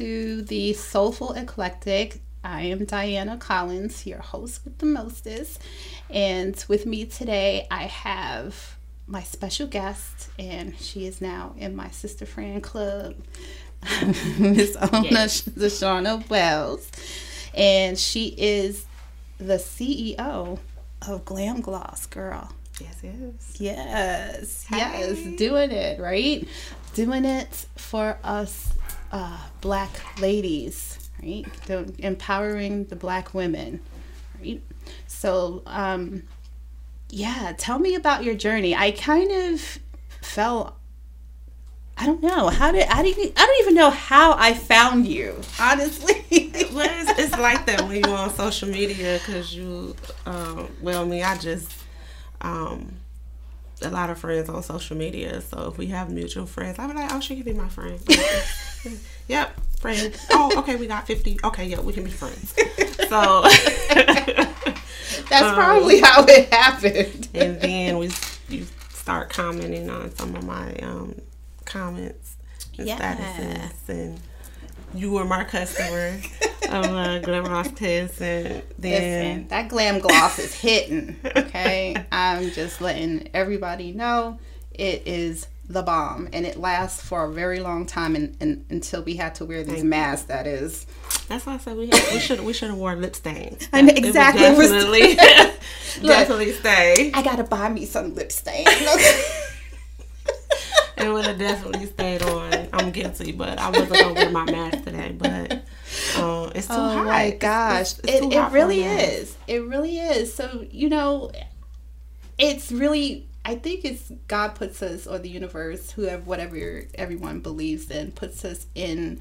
to the Soulful Eclectic. I am Diana Collins, your host with the mostest. And with me today, I have my special guest, and she is now in my Sister Friend Club, Miss Ona. Deshauna Wells. And she is the CEO of Glam Gloss, girl. Yes, yes. Yes, hey. yes, doing it, right? Doing it for us uh, black ladies, right? The, empowering the black women, right? So, um, yeah, tell me about your journey. I kind of fell. I don't know how did I didn't I don't even know how I found you honestly. it's, it's, like that when you're on social media because you, um, well, me, I just um, a lot of friends on social media. So if we have mutual friends, I'm like, oh, she can be my friend. yep, friends. Oh, okay, we got 50. Okay, yeah, we can be friends. So that's um, probably how it happened. and then we you start commenting on some of my um, comments and yeah. statuses and you were my customer of uh, Glam Gloss Kiss, and then Listen, that Glam Gloss is hitting. Okay, I'm just letting everybody know it is the bomb, and it lasts for a very long time, and, and until we had to wear these Thank masks. That is. That's why I said we had, we should we should have worn lip stains. I know exactly. definitely definitely stay. I gotta buy me some lip stains. it would have definitely stayed on. I'm guilty, but I wasn't gonna wear my mask today. But uh, it's too oh hot. my gosh, it's, it's, it's it, it really is. It really is. So you know, it's really. I think it's God puts us, or the universe, whoever, whatever everyone believes in, puts us in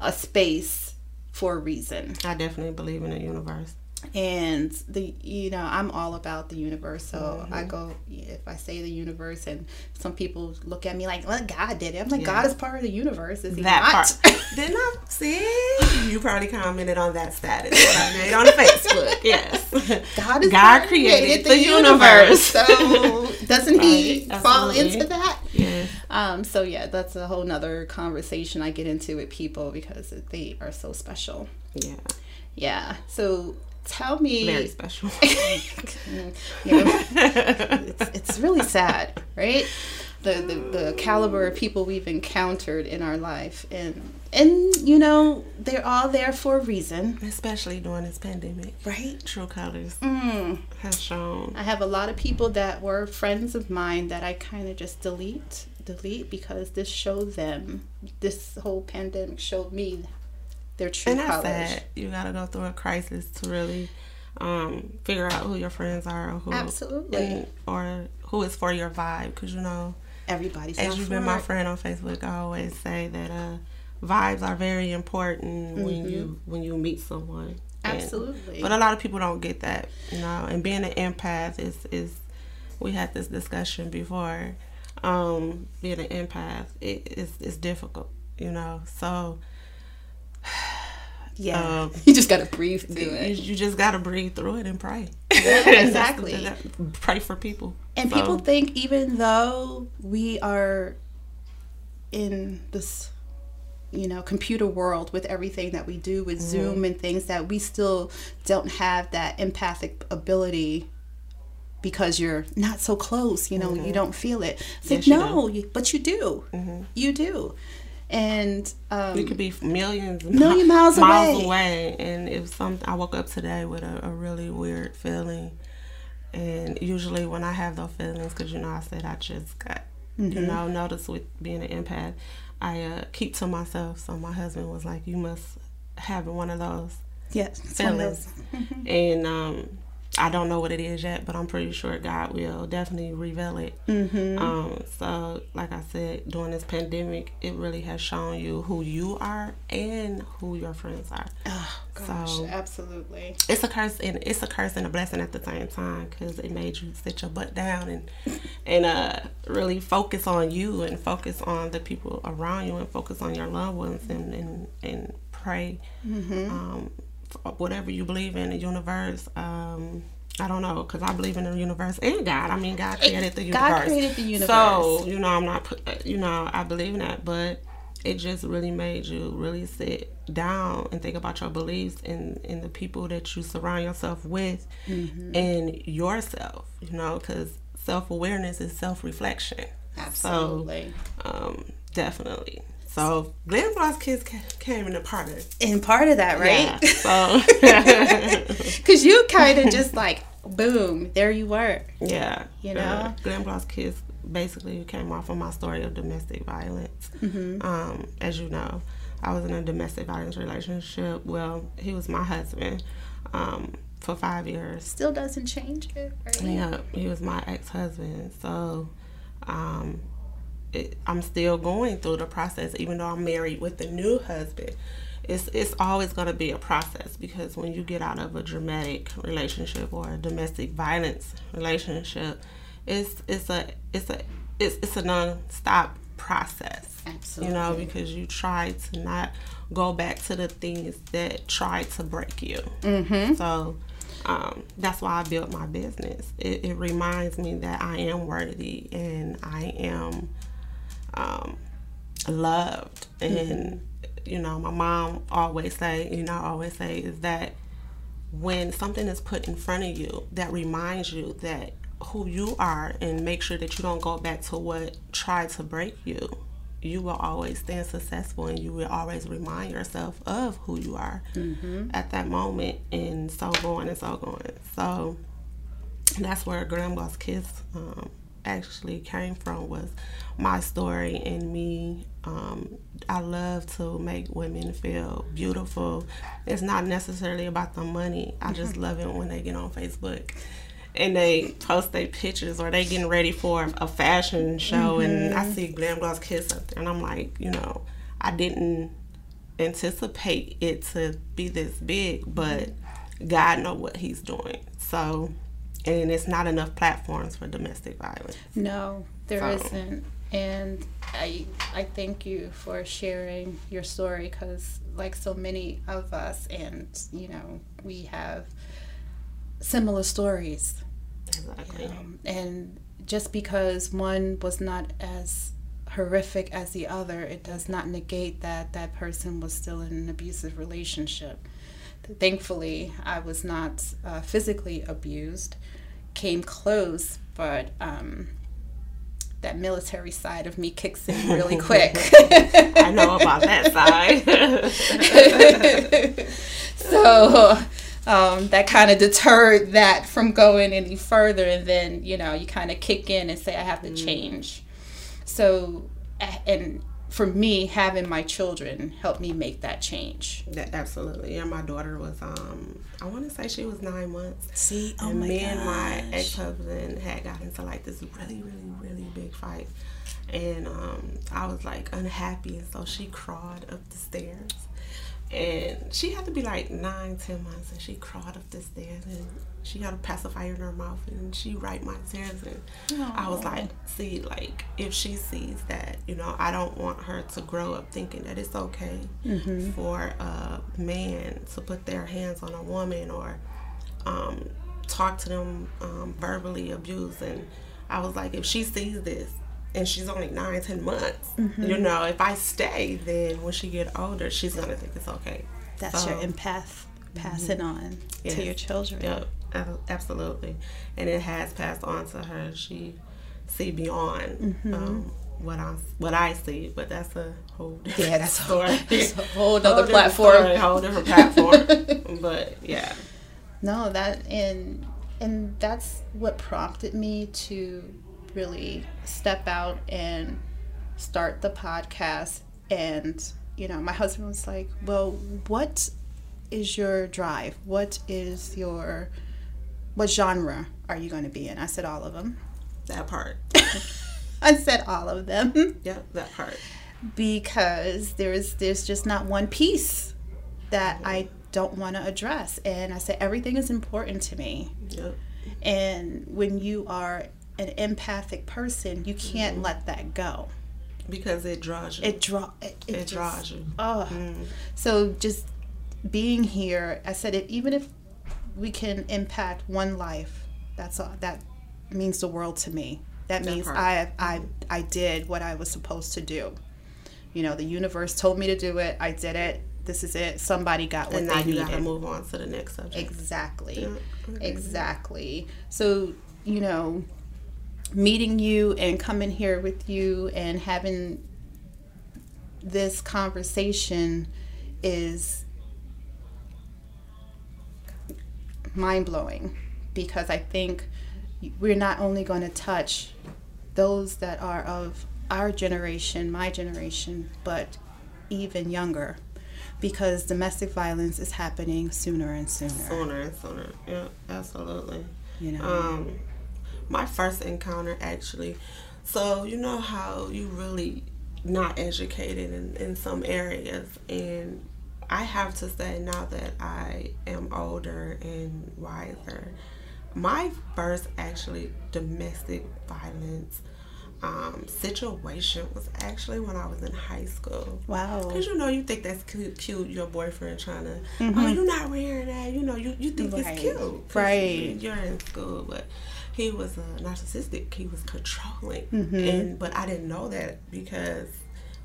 a space for a reason. I definitely believe in the universe and the you know i'm all about the universe so mm-hmm. i go if i say the universe and some people look at me like well god did it i'm like yeah. god is part of the universe is he that not? part didn't i see you probably commented on that status that i made on facebook yes god is god created, created the, the universe. universe. so doesn't he right. fall into that yeah um so yeah that's a whole nother conversation i get into with people because they are so special yeah yeah so tell me very special. You know, it's, it's really sad right? The, the the caliber of people we've encountered in our life. And and you know they're all there for a reason. Especially during this pandemic. Right? True colors mm. has shown. I have a lot of people that were friends of mine that i kind of just delete delete because this showed them this whole pandemic showed me their true and colors. Sad. You gotta go through a crisis to really um, figure out who your friends are, or who absolutely, and, or who is for your vibe. Because you know, everybody's. As you've been my friend on Facebook, I always say that uh, vibes are very important mm-hmm. when you when you meet someone. Absolutely. And, but a lot of people don't get that, you know. And being an empath is is we had this discussion before. Um, being an empath it is is difficult, you know. So yeah, um, you just gotta breathe through you, it. You just gotta breathe through it and pray. Yeah, exactly. pray for people. And so. people think even though we are in this you know computer world with everything that we do with mm-hmm. zoom and things that we still don't have that empathic ability because you're not so close you know mm-hmm. you don't feel it it's yes, like no you but you do mm-hmm. you do and um, we could be millions, million miles, miles away. away. And if some, I woke up today with a, a really weird feeling, and usually when I have those feelings, because you know I said I just got, mm-hmm. you know, notice with being an empath, I uh, keep to myself. So my husband was like, "You must have one of those." Yes, feelings, and um, I don't know what it is yet, but I'm pretty sure God will definitely reveal it. Mm-hmm. Um, so, like I said, during this pandemic, it really has shown you who you are and who your friends are. Oh gosh, so, absolutely. It's a curse and it's a curse and a blessing at the same time because it made you sit your butt down and and uh, really focus on you and focus on the people around you and focus on your loved ones and and, and pray. Mm-hmm. Um, whatever you believe in the universe. Um, I don't know because I believe in the universe and God. I mean, God created the universe. God created the universe. So you know, I'm not. You know, I believe in that, but it just really made you really sit down and think about your beliefs and, and the people that you surround yourself with mm-hmm. and yourself, you know, because self awareness is self reflection. Absolutely. So, um, definitely. So Glam Gloss Kiss came in a part of in part of that, right? Yeah, so because you kind of just like boom, there you were. Yeah, you know, uh, Glam Gloss Kiss basically came off of my story of domestic violence. Mm-hmm. Um, as you know, I was in a domestic violence relationship. Well, he was my husband um, for five years. Still doesn't change it, right? Yeah, he was my ex husband. So um, it, I'm still going through the process, even though I'm married with a new husband. It's, it's always going to be a process because when you get out of a dramatic relationship or a domestic violence relationship, it's it's a it's a it's, it's a non-stop process absolutely you know because you try to not go back to the things that try to break you mm-hmm. so um, that's why I built my business. It, it, reminds me that I am worthy and I am um, loved. And you know, my mom always say, you know, I always say is that when something is put in front of you that reminds you that who you are and make sure that you don't go back to what tried to break you, you will always stand successful and you will always remind yourself of who you are mm-hmm. at that moment and so going and so going. So that's where Glam Gloss Kiss um, actually came from was my story and me. Um, I love to make women feel beautiful. It's not necessarily about the money. I just mm-hmm. love it when they get on Facebook and they post their pictures or they getting ready for a fashion show mm-hmm. and I see Glam Gloss Kiss up there and I'm like, you know, I didn't anticipate it to be this big, but God know what he's doing. So and it's not enough platforms for domestic violence. No, there so. not And I I thank you for sharing your story because like so many of us and you know, we have similar stories. Exactly. Um, and just because one was not as horrific as the other, it does not negate that that person was still in an abusive relationship. Thankfully, I was not uh, physically abused, came close, but um, that military side of me kicks in really quick. I know about that side. so um, that kind of deterred that from going any further. And then, you know, you kind of kick in and say, I have to mm. change. So, and for me, having my children helped me make that change. That, absolutely. Yeah, my daughter was, um, I want to say she was nine months. See, oh and my me gosh. and my ex husband had got into like this really, really, really big fight. And um, I was like unhappy. And so she crawled up the stairs and she had to be like nine, ten months, and she crawled up the stairs, and she had a pacifier in her mouth, and she wiped my tears, and Aww. I was like, see, like if she sees that, you know, I don't want her to grow up thinking that it's okay mm-hmm. for a man to put their hands on a woman or um, talk to them um, verbally abuse, and I was like, if she sees this, and she's only nine, ten months. Mm-hmm. You know, if I stay, then when she get older, she's gonna think it's okay. That's so, your empath passing mm-hmm. on yes. to your children. Yep, absolutely, and it has passed on to her. She see beyond mm-hmm. um, what I what I see, but that's a whole yeah, that's a whole, that's a whole other platform, story, whole different platform. but yeah, no, that and and that's what prompted me to really step out and start the podcast. And, you know, my husband was like, Well, what is your drive? What is your, what genre are you going to be in? I said, All of them. That part. I said, All of them. Yeah, that part. Because there's there's just not one piece that I don't want to address. And I said, everything is important to me. Yep. And when you are an empathic person, you can't mm-hmm. let that go because it draws you. It draw it, it, it just, draws you. Oh, mm. so just being here, I said it. Even if we can impact one life, that's all. That means the world to me. That, that means part. I I. I did what I was supposed to do. you know, the universe told me to do it. I did it. This is it. Somebody got what and now they you needed. gotta move on to the next subject. Exactly. Yeah, okay. Exactly. So, you know, meeting you and coming here with you and having this conversation is mind blowing because I think we're not only going to touch those that are of our generation, my generation, but even younger because domestic violence is happening sooner and sooner. Sooner and sooner. Yeah, absolutely. You know. Um, my first encounter actually. So you know how you really not educated in, in some areas and I have to say now that I am older and wiser, my first actually domestic violence um, situation was actually when I was in high school. Wow. Cause you know you think that's cute, cute your boyfriend trying to, oh Mhm. you're not wearing that, you know you, you think Right. it's cute, Right. You're in school, but he was uh, narcissistic. He was controlling, Mhm. and but I didn't know that because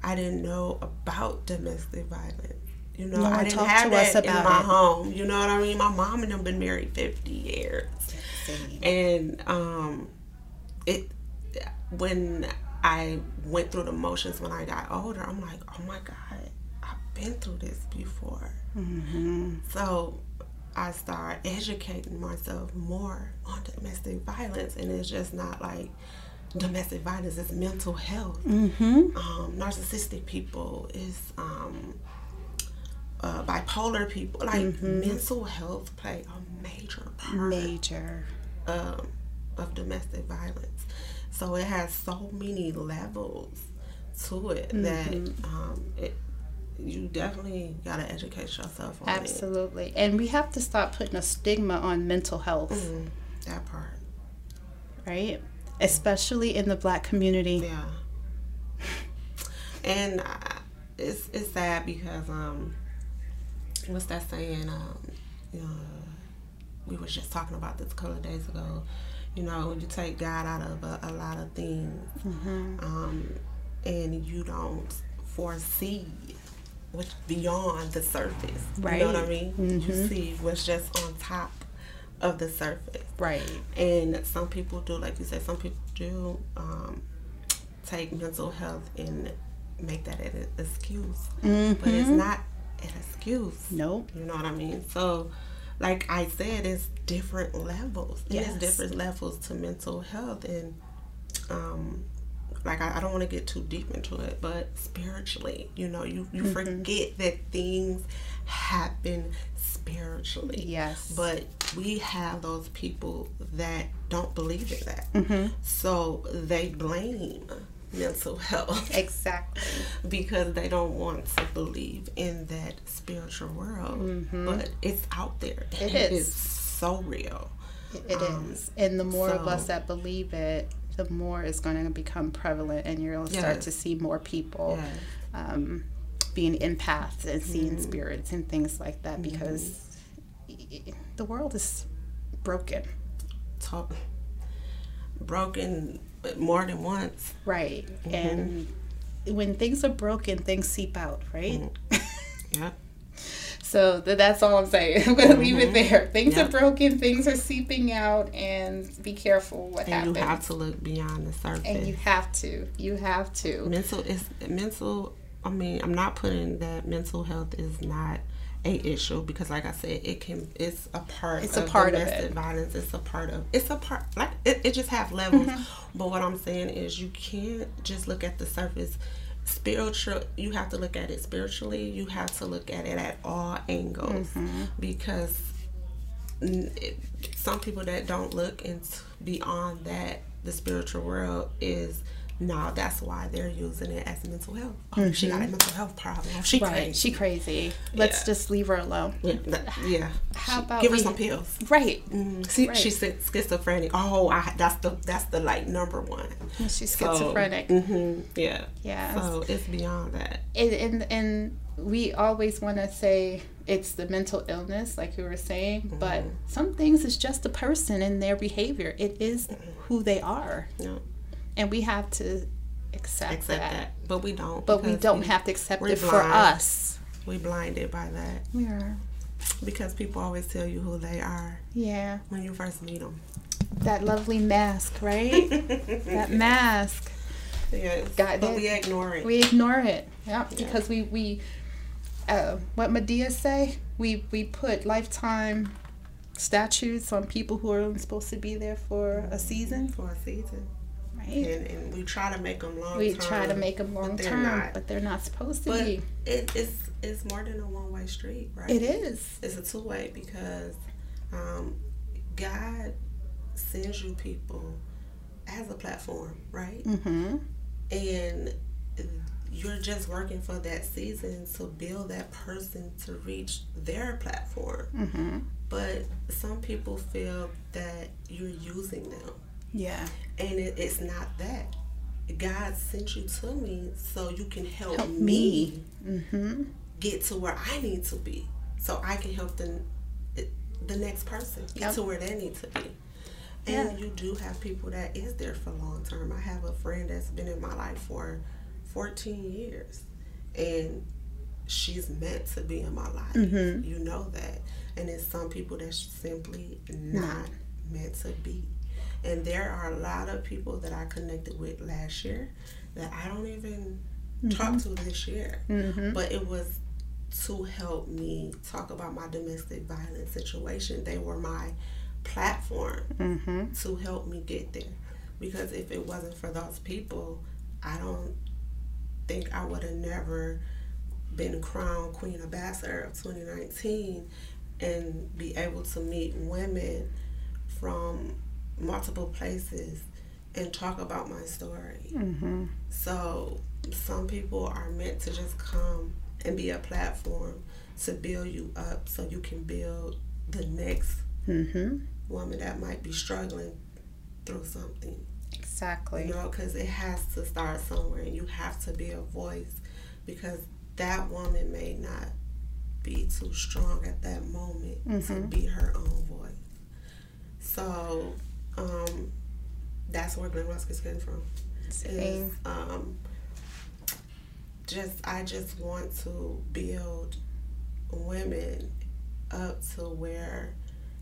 I didn't know about domestic violence. You know, No, I didn't have that in my it. home. You know what I mean? My mom and them been married fifty years and um it when i went through the motions when i got older i'm like oh my god i've been through this before Mhm. so i started educating myself more on domestic violence and it's just not like domestic violence it's mental health Mhm. um, narcissistic people is um, uh, bipolar people like mental health play a major part Major. um, of domestic violence. So it has so many levels to it that um, it, you definitely got to educate yourself on that. Absolutely. And we have to stop putting a stigma on mental health, it. Mm, that part. right? Especially in the black community. Yeah. And I, it's it's sad because um, what's that saying? Um, you know, we was just talking about this a couple of days ago. You know, when you take God out of a, a lot of things, Mm-hmm. um, and you don't foresee what's beyond the surface. You know what I mean? You Mhm. see what's just on top of the surface. Right. And some people do, like you said, some people do um, take mental health and make that an excuse. But it's Mhm. not an excuse. Nope. You know what I mean? So, like I said, it's different levels. Yes. different levels to mental health. And, um, like, I, I don't want to get too deep into it, but spiritually, you know, you, you forget that things happen spiritually. Yes. But we have those people that don't believe in that. Mhm. So they blame mental health Exactly. because they don't want to believe in that world. But it's out there. Mm-hmm. It and is. It's so real. It is, Um, And the more of us that believe it, the more it's going to become prevalent, and you'll start to see more people Yes. um, being empaths and seeing Mm-hmm. spirits and things like that because i- the world is broken. Talk, broken more than once. Right. Mm-hmm. And when things are broken, things seep out, right? Mm-hmm. Yeah. So th- that's all I'm saying. I'm going to leave it there. Things Yep. are broken, things are seeping out, and be careful what And happens. you have to look beyond the surface. and you have to. You have to. mental is mental i mean i'm not putting that mental health is not a issue because like i said it can it's a part It's a part of it. violence it's a part of it's a part like it, it just have levels Mm-hmm. but what i'm saying is you can't just look at the surface spiritual you have to look at it spiritually you have to look at it at all angles Mm-hmm. because it, some people that don't look into beyond that the spiritual world is no that's why they're using it as mental health oh she got a mental health problem she Mm-hmm. right. crazy She crazy. Let's Yeah. just leave her alone. yeah, yeah. How about give her we- some pills Right. Mm, see, Right. she's schizophrenic oh I, that's the that's the like number one She's So, schizophrenic. hmm yeah Yeah. so it's beyond that and, and and we always want to say it's the mental illness like you were saying but some things is just a person and their behavior it is who they are yeah and we have to accept, accept that. that. But we don't. But we don't have to accept it for us. We blinded by that We are. because people always tell you who they are Yeah. when you first meet them. That lovely mask, right? that mask. Yes, Got but it. we ignore it. We ignore it. Yeah. Because we we uh, what Madea say? We we put lifetime statutes on people who are supposed to be there for a season, for a season, right? and, and we try to make them long. we term, try to make them long term, not. but they're not supposed to But be. it, it's it's more than a one way street, right? It is. It's a two way because um, God sends you people as a platform, right? Mm-hmm. And you're just working for that season to build that person to reach their platform. Mm-hmm. But some people feel that you're using them, Yeah. and it, it's not that. God sent you to me so you can help, Help me me. Mm-hmm. get to where I need to be, so I can help the the next person get Yep. to where they need to be. Yeah. And you do have people that is there for long term. I have a friend that's been in my life for 14 years, and she's meant to be in my life. Mhm. You know that, and it's some people that's simply not meant to be. And there are a lot of people that I connected with last year that I don't even talk to this year Mm-hmm. but it was to help me talk about my domestic violence situation. They were my platform Mm-hmm. to help me get there. Because if it wasn't for those people, I don't think I would have never been crowned Queen Ambassador of 2019 and be able to meet women from multiple places and talk about my story. Mm-hmm. So some people are meant to just come and be a platform to build you up so you can build the next Mm-hmm. woman that might be struggling through something. Exactly. You know, because it has to start somewhere and you have to be a voice because that woman may not be too strong at that moment to Mhm. be her own voice. So, um, that's where Glam Gloss Kiss came from. is um, just I just want to build women up to where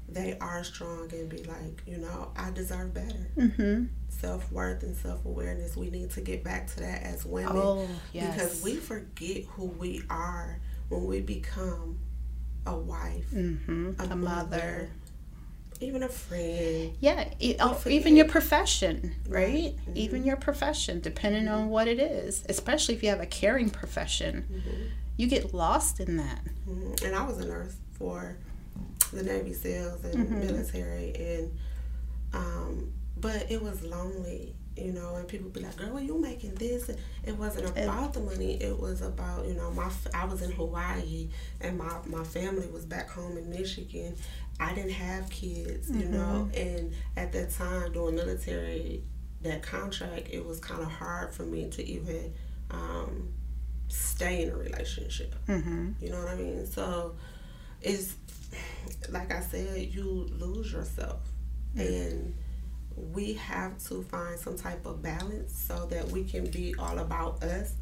they are strong and be like, you know, I deserve better. Mm-hmm. Self worth and self awareness. We need to get back to that as women Oh, yes. because we forget who we are when we become a wife, mm-hmm. a, a mother. Even a friend. Yeah, e- oh, even your profession, right? Mhm. Even your profession, depending on what it is, especially if you have a caring profession, Mhm. you get lost in that. Mhm. And I was a nurse for the Navy SEALs and Mhm. military, and um, but it was lonely, you know. And people be like, "Girl, are you making this?" It wasn't about the money. It was about you know my. I was in Hawaii, and my my family was back home in Michigan. I didn't have kids, you know, and at that time doing military, that contract, it was kind of hard for me to even um, stay in a relationship. Mm-hmm. You know what I mean? So it's like I said, you lose yourself. And we have to find some type of balance so that we can be all about us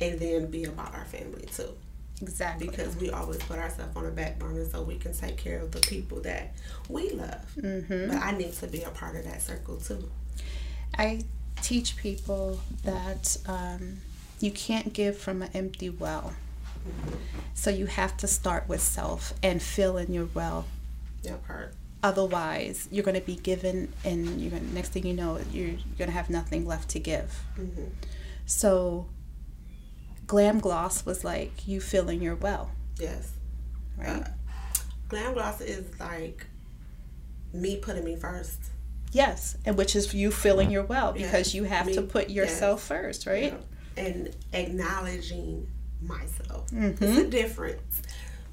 and then be about our family too. Exactly. Because we always put ourselves on the back burner so we can take care of the people that we love. mm-hmm. But I need to be a part of that circle too. I teach people that um, you can't give from an empty well. So you have to start with self and fill in your well. That part. Otherwise, you're going to be given, and you're gonna, next thing you know, you're, you're going to have nothing left to give. hmm So, glam gloss was like you filling your well, Yes. right? Uh, glam gloss is like me putting me first. yes, and which is you filling your well because you have to put yourself first, right? Yeah. And acknowledging myself. Mhm. It's a difference.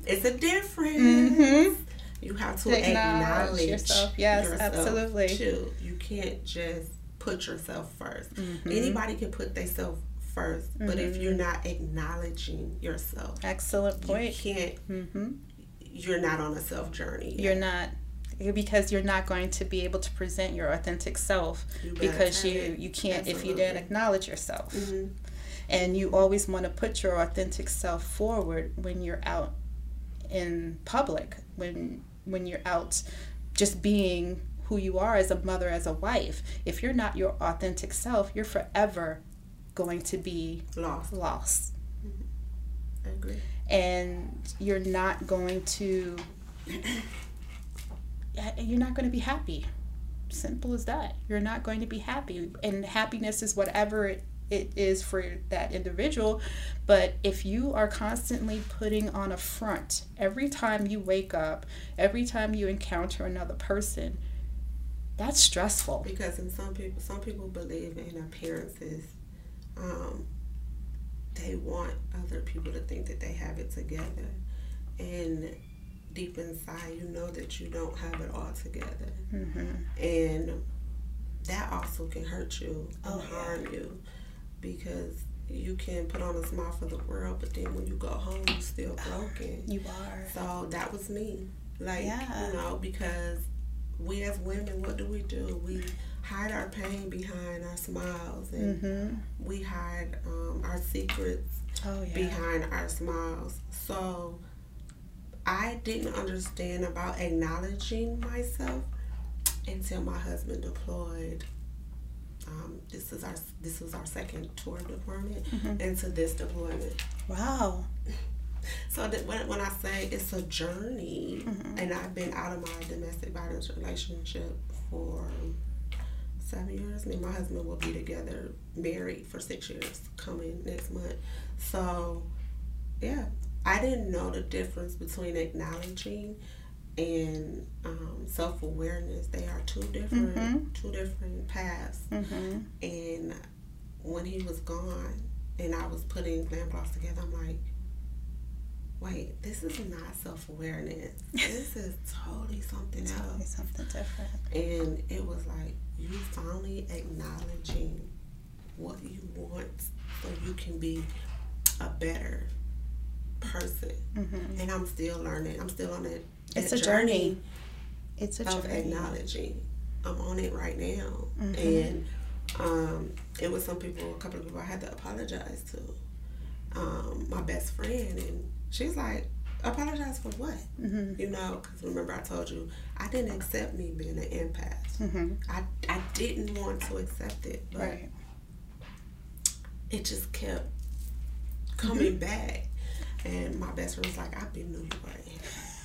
It's a difference. Mhm. You have to acknowledge acknowledge yourself. Yes, yourself, absolutely. Too. You can't just put yourself 1st Mhm. Anybody can put themselves first, but if Mm-hmm. you're not acknowledging yourself, Excellent point. you can't. hmm You're not on a self journey. You're not because you're not going to be able to present your authentic self You because you it. you can't if you Absolutely. didn't acknowledge yourself Mhm. and you always want to put your authentic self forward when you're out in public when when you're out just being who you are as a mother as a wife if you're not your authentic self you're forever going to be Lost. lost. Mm-hmm. I agree. and you're not going to you're not going to be happy. Simple as that. You're not going to be happy. And happiness is whatever it, it is for that individual. But if you are constantly putting on a front every time you wake up every time you encounter another person that's stressful. Because in some people, some people believe in appearances. Um, they want other people to think that they have it together, and deep inside, you know that you don't have it all together, hmm and that also can hurt you and Oh, yeah. harm you, because you can put on a smile for the world, but then when you go home, you're still broken. you are So that was me. Like, Yeah. you know, because we as women, what do we do? We hide our pain behind our smiles and hmm we hide um, our secrets oh yeah behind our smiles. So I didn't understand about acknowledging myself until my husband deployed. Um, this is our this was our second tour deployment Mhm. into this deployment. wow So that when, when I say it's a journey, Mhm. and I've been out of my domestic violence relationship for seven years. Me and my husband will be together, married for six years, coming next month. So, yeah, I didn't know the difference between acknowledging and um, self awareness. They are two different, Mhm. two different paths. hmm And when he was gone and I was putting glam gloss together, I'm like, wait, this is not self awareness. This is totally something totally else. something different And it was like, you finally acknowledging what you want so you can be a better person. hmm And I'm still learning. I'm still on it. It's a journey. it's a of journey acknowledging. I'm on it right now, Mhm. and um, it was some people, a couple of people I had to apologize to. Um, my best friend, and she's like, "Apologize for what?" hmm You know, because remember I told you I didn't accept me being an empath. hmm I I didn't want to accept it, but right it just kept coming back. And my best friend was like, "I've been knew you were an empath."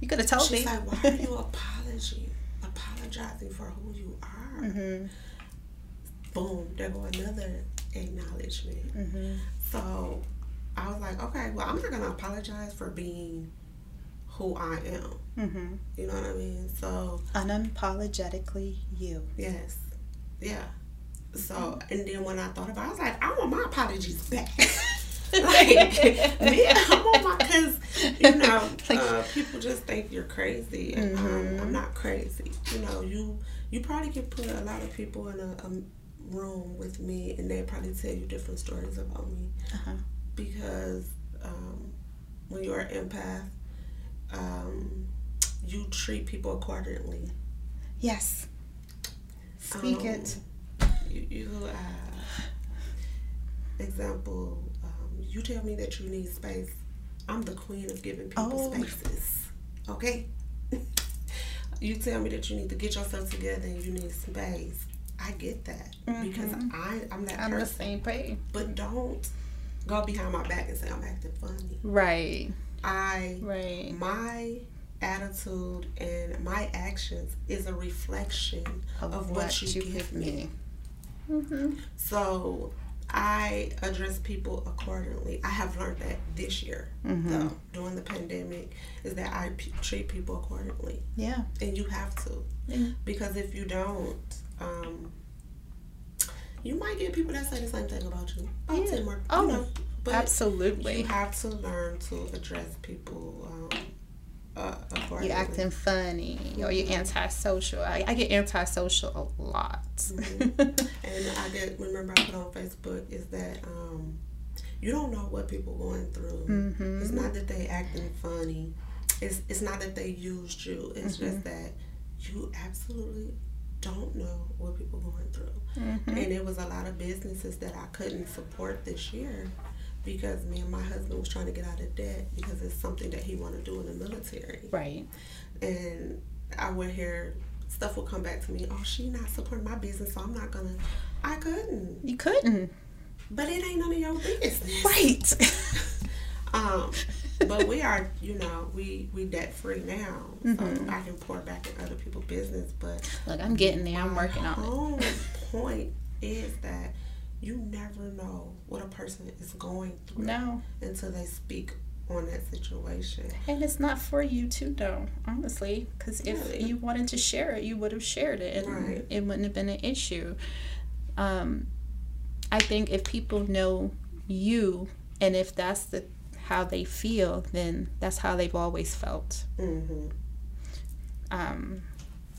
you could have told She's me She's like, why are you apologizing? Apologizing for who you are. hmm Boom, there go another acknowledgement. hmm So I was like, okay, well, I'm not gonna apologize for being who I am. hmm You know what I mean? So unapologetically you yes, yeah. So and then when I thought about, it, I was like, I want my apologies back. like me, I want my because you know Like- uh, people just think you're crazy. and um, I'm not crazy. You know, you you probably could put a lot of people in a, a room with me, and they probably tell you different stories about me uh-huh. Because um, when you're an empath, um, you treat people accordingly. yes speak Um, it You, you uh, example, um, you tell me that you need space. I'm the queen of giving people Oh. spaces. Okay. you tell me that you need to get yourself together and you need space. I get that because Mhm. I I'm that i'm the same way But don't go behind my back and say I'm acting funny. right I right my attitude and my actions is a reflection of, what, you, give me. hmm So I address people accordingly. I have learned that this year, Mhm. though, during the pandemic, is that I p- treat people accordingly, yeah and you have to, Yeah. because if you don't, um, you might get people that say the same thing about you. About Yeah. ten more, Oh, you know, but absolutely you have to learn to address people um, uh, you acting funny or you're antisocial I, I get antisocial a lot Mhm. And I get remember I put on Facebook is that um, you don't know what people going through. Mhm. It's not that they acting funny. it's it's not that they used you. It's mm-hmm. just that you absolutely don't know what people are going through. Mm-hmm. And it was a lot of businesses that I couldn't support this year because me and my husband was trying to get out of debt because it's something that he wanted to do in the military. Right. And I went here stuff will come back to me. Oh, she not supporting my business, so I'm not gonna. I couldn't. You couldn't. But it ain't none of your business. Right. um, but we are, you know, we we debt free now, mm-hmm. so I can pour back in other people's business. But look, I'm getting there. I'm working on it. point is that you never know what a person is going through no. until they speak on that situation. And it's not for you to know, honestly, because if you wanted to share it, you would have shared it, and right. it wouldn't have been an issue. Um, I think if people know you, and if that's the how they feel, then that's how they've always felt. Mm-hmm. Um,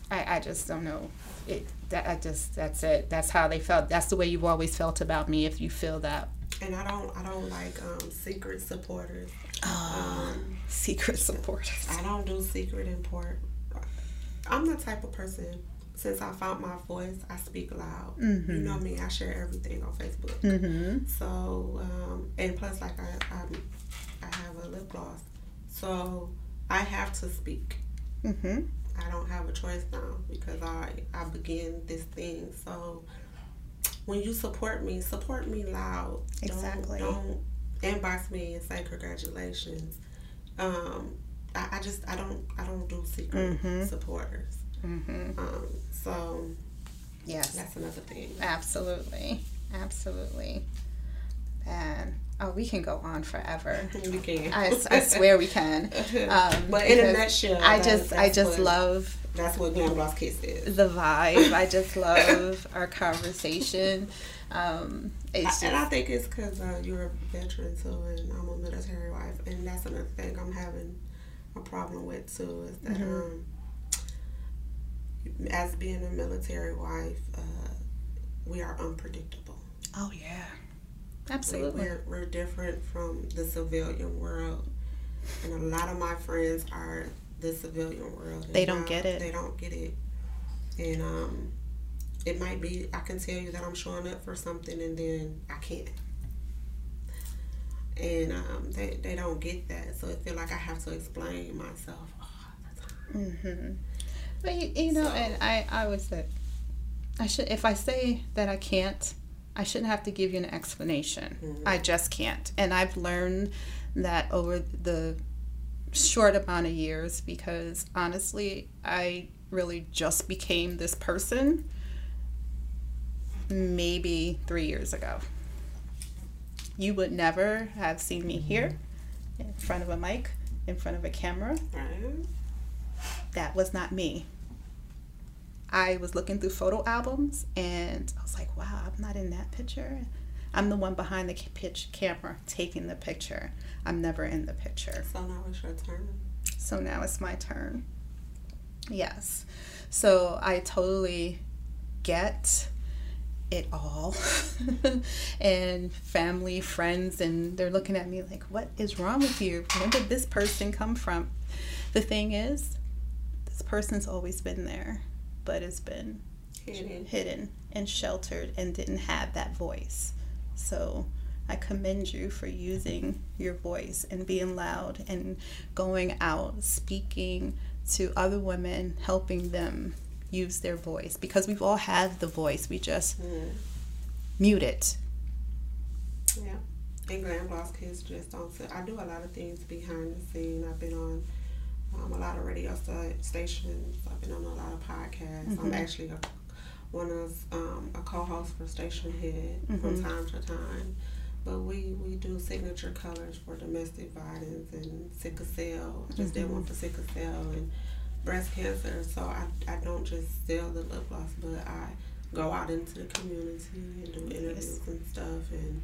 I, I just don't know. It that I just that's it. That's how they felt. That's the way you've always felt about me. If you feel that. And I don't I don't like um, secret supporters. Oh, um, secret supporters. I don't do secret import. I'm the type of person. Since I found my voice, I speak loud. Mm-hmm. You know me. I share everything on Facebook. Mm-hmm. So um, and plus, like I, I'm I have a lip gloss. So I have to speak. Mm-hmm. I don't have a choice now because I, I begin this thing. So when you support me, support me loud. Exactly. Don't, don't inbox me and say congratulations. Um, I, I, just I don't I don't do secret mm-hmm. supporters. Mm-hmm. Um, so yes, that's another thing. Absolutely, absolutely. And Oh, we can go on forever. We can. I, I swear we can. Um, but in a nutshell, I just I just what, love. That's what Glam Gloss Kiss is. The vibe. I just love our conversation. Um, I, and I think it's because uh, you're a veteran too, and I'm a military wife, and that's another thing I'm having a problem with too. Is that mm-hmm. um, as being a military wife, uh, we are unpredictable. Oh yeah. Absolutely. We're, we're different from the civilian world. And a lot of my friends are the civilian world. They don't get it. They don't get it. And um, it might be, I can tell you that I'm showing up for something and then I can't. And um, they, they don't get that. So I feel like I have to explain myself all the time. Mm-hmm. But you, you know, so, and I, I would say, I should, if I say that I can't, I shouldn't have to give you an explanation. Mm-hmm. I just can't. And I've learned that over the short amount of years because honestly, I really just became this person maybe three years ago. You would never have seen me here in front of a mic, in front of a camera. That was not me. I was looking through photo albums and I was like, wow, I'm not in that picture. I'm the one behind the pitch camera taking the picture. I'm never in the picture. So now it's your turn. So now it's my turn. Yes. So I totally get it all. and family, friends, and they're looking at me like, what is wrong with you? Where did this person come from? The thing is, this person's always been there but it's been hidden. hidden and sheltered and didn't have that voice. So I commend you for using your voice and being loud and going out, speaking to other women, helping them use their voice because we've all had the voice. We just mm. mute it. Yeah. And Glam Gloss Kiss just don't. I do a lot of things behind the scene. I've been on um, a lot of radio stations. I've been on a lot of podcasts. Mm-hmm. I'm actually a, one of um, a co-host for Stationhead mm-hmm. from time to time. But we, we do signature colors for domestic violence and sickle cell. I just mm-hmm. did one for sickle cell and breast cancer. So I, I don't just sell the lip gloss, but I go out into the community and do interviews yes. and stuff and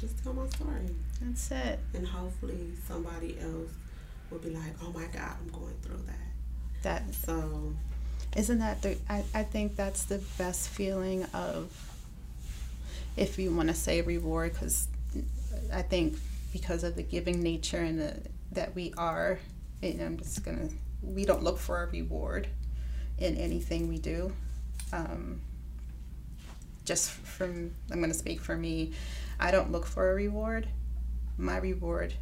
just tell my story. That's it. And hopefully somebody else will be like, oh my God, I'm going through that. That so, isn't that the? I I think that's the best feeling of. If you want to say reward, because I think because of the giving nature and the, that we are and I'm just gonna. We don't look for a reward in anything we do. Um, just from, I'm gonna speak for me. I don't look for a reward. My reward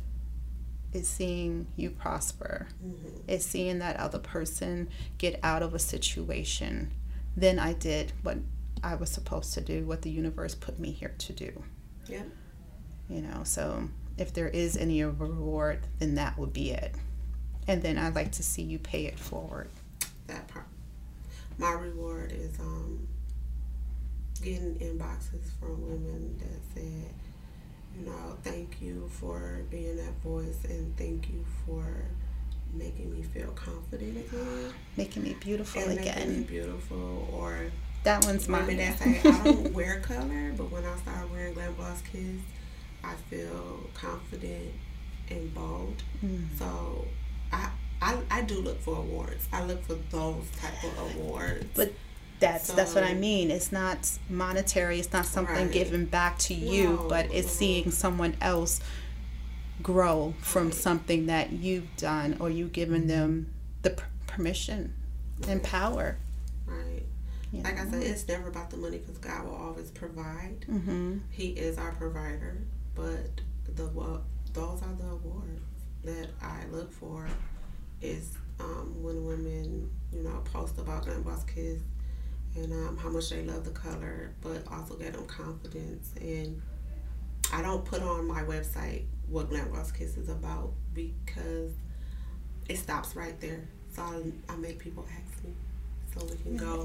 is seeing you prosper. Mm-hmm. Is seeing that other person get out of a situation. Then I did what I was supposed to do, what the universe put me here to do. Yeah. You know, so if there is any reward, then that would be it. And then I'd like to see you pay it forward. That part. My reward is um, getting inboxes from women that said, know, thank you for being that voice and thank you for making me feel confident again. Making me beautiful and again. Making me beautiful or that one's mine. That say I don't wear color, but when I start wearing Glam Gloss Kiss, I feel confident and bold. Mm. So I, I I do look for awards. I look for those type of awards. But that's so, that's what I mean. It's not monetary. It's not something right. given back to you, no, but it's seeing someone else grow from right. something that you've done or you've given them the permission right. and power. Right. You like know? I said, it's never about the money because God will always provide. Mm-hmm. He is our provider, but the well, those are the awards that I look for. Is um, when women, you know, post about Glam Gloss Kiss and um, how much they love the color, but also get them confidence. And I don't put on my website what Glam Gloss Kiss is about because it stops right there. So I, I make people ask me so we can go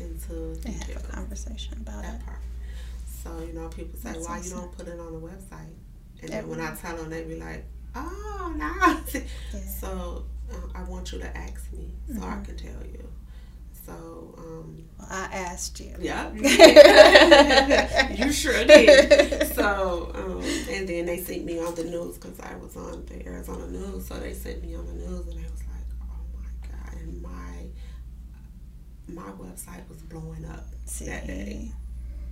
into have a conversation about that it. part. So you know, people say, That's "Why awesome. you don't put it on the website?" And then when I tell them, they be like, "Oh, no." yeah. So uh, I want you to ask me so mm-hmm. I can tell you. So, um, well, I asked you. Yeah. you sure did. So, um, and then they sent me on the news because I was on the Arizona news. So they sent me on the news, and I was like, "Oh my god!" And my my website was blowing up See. that day.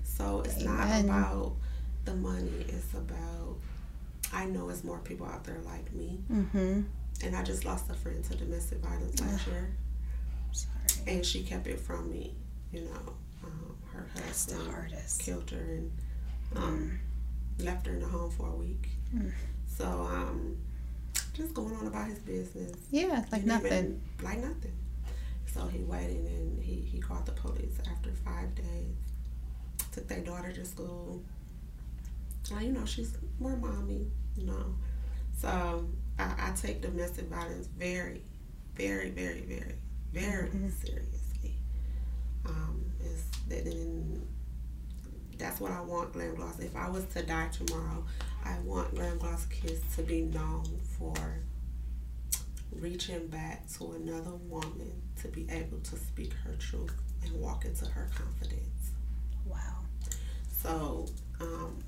So it's Amen. not about the money. It's about I know it's more people out there like me. Mm-hmm. And I just lost a friend to domestic violence last year. And she kept it from me. You know, um, her husband killed her and um, mm. left her in the home for a week. Mm. So, um, just going on about his business. Yeah, like nothing. Even, like nothing. So he waited and he, he called the police after five days. Took their daughter to school. Uh, you know, she's more mommy, you know. So I, I take domestic violence very, very, very, very very seriously. Um, that that's what I want Glam Gloss. If I was to die tomorrow, I want Glam Gloss Kiss to be known for reaching back to another woman to be able to speak her truth and walk into her confidence. Wow. So, um,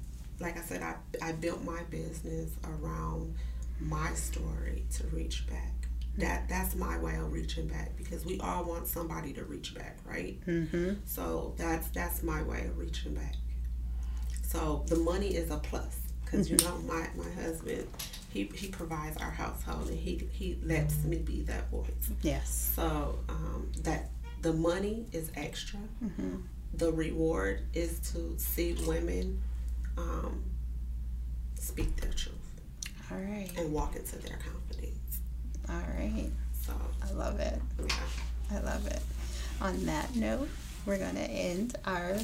like I said, I, I built my business around my story to reach back that that's my way of reaching back because we all want somebody to reach back right? Mm-hmm. so that's that's my way of reaching back. So the money is a plus because mm-hmm. you know my, my husband he, he provides our household and he, he lets me be that voice. Yes. So um, that the money is extra. Mm-hmm. the reward is to see women um, speak their truth all right. and walk into their confidence all right. So I love it. Yeah. I love it. On that note, we're going to end our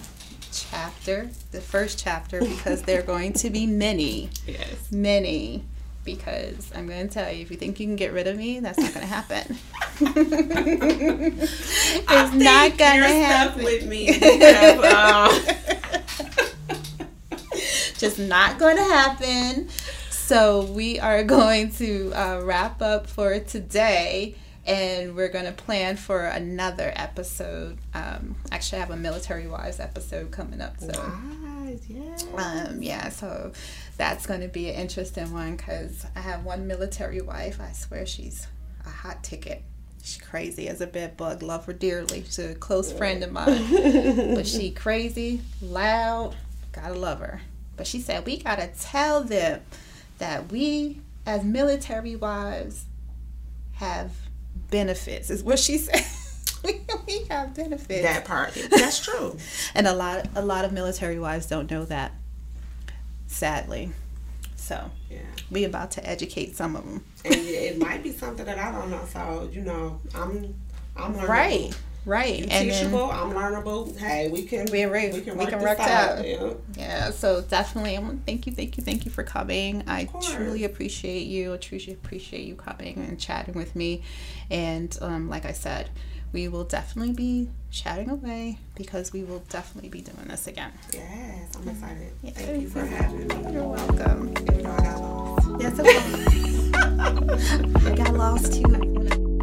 chapter, the first chapter, because there are going to be many. Yes. Many. Because I'm going to tell you, if you think you can get rid of me, that's not going to happen. it's not going to happen. with me. Have, um... Just not going to happen. So we are going to uh, wrap up for today and we're going to plan for another episode. Um, actually, I have a military wives episode coming up. So, yes. um, yeah, so that's going to be an interesting one because I have one military wife. I swear she's a hot ticket. She's crazy as a bed bug. Love her dearly. She's a close friend of mine. but she crazy, loud. Gotta love her. But she said we gotta tell them that we as military wives have benefits, is what she said. we have benefits. That part. That's true. and a lot a lot of military wives don't know that. Sadly. So Yeah. we about to educate some of them. And it might be something that I don't know. So, you know, I'm I'm learning. Right. Right. You and then, teachable, I'm learnable. Hey, we can We're right. we can We work, can this work out. out. Yeah. yeah, so definitely I want thank you, thank you, thank you for coming. I course. truly appreciate you. I truly appreciate you coming and chatting with me. And um, like I said, we will definitely be chatting away because we will definitely be doing this again. Yes, I'm excited. Yeah. Thank you for having me. You're welcome. Even though I got lost. Yes, it. I got lost too.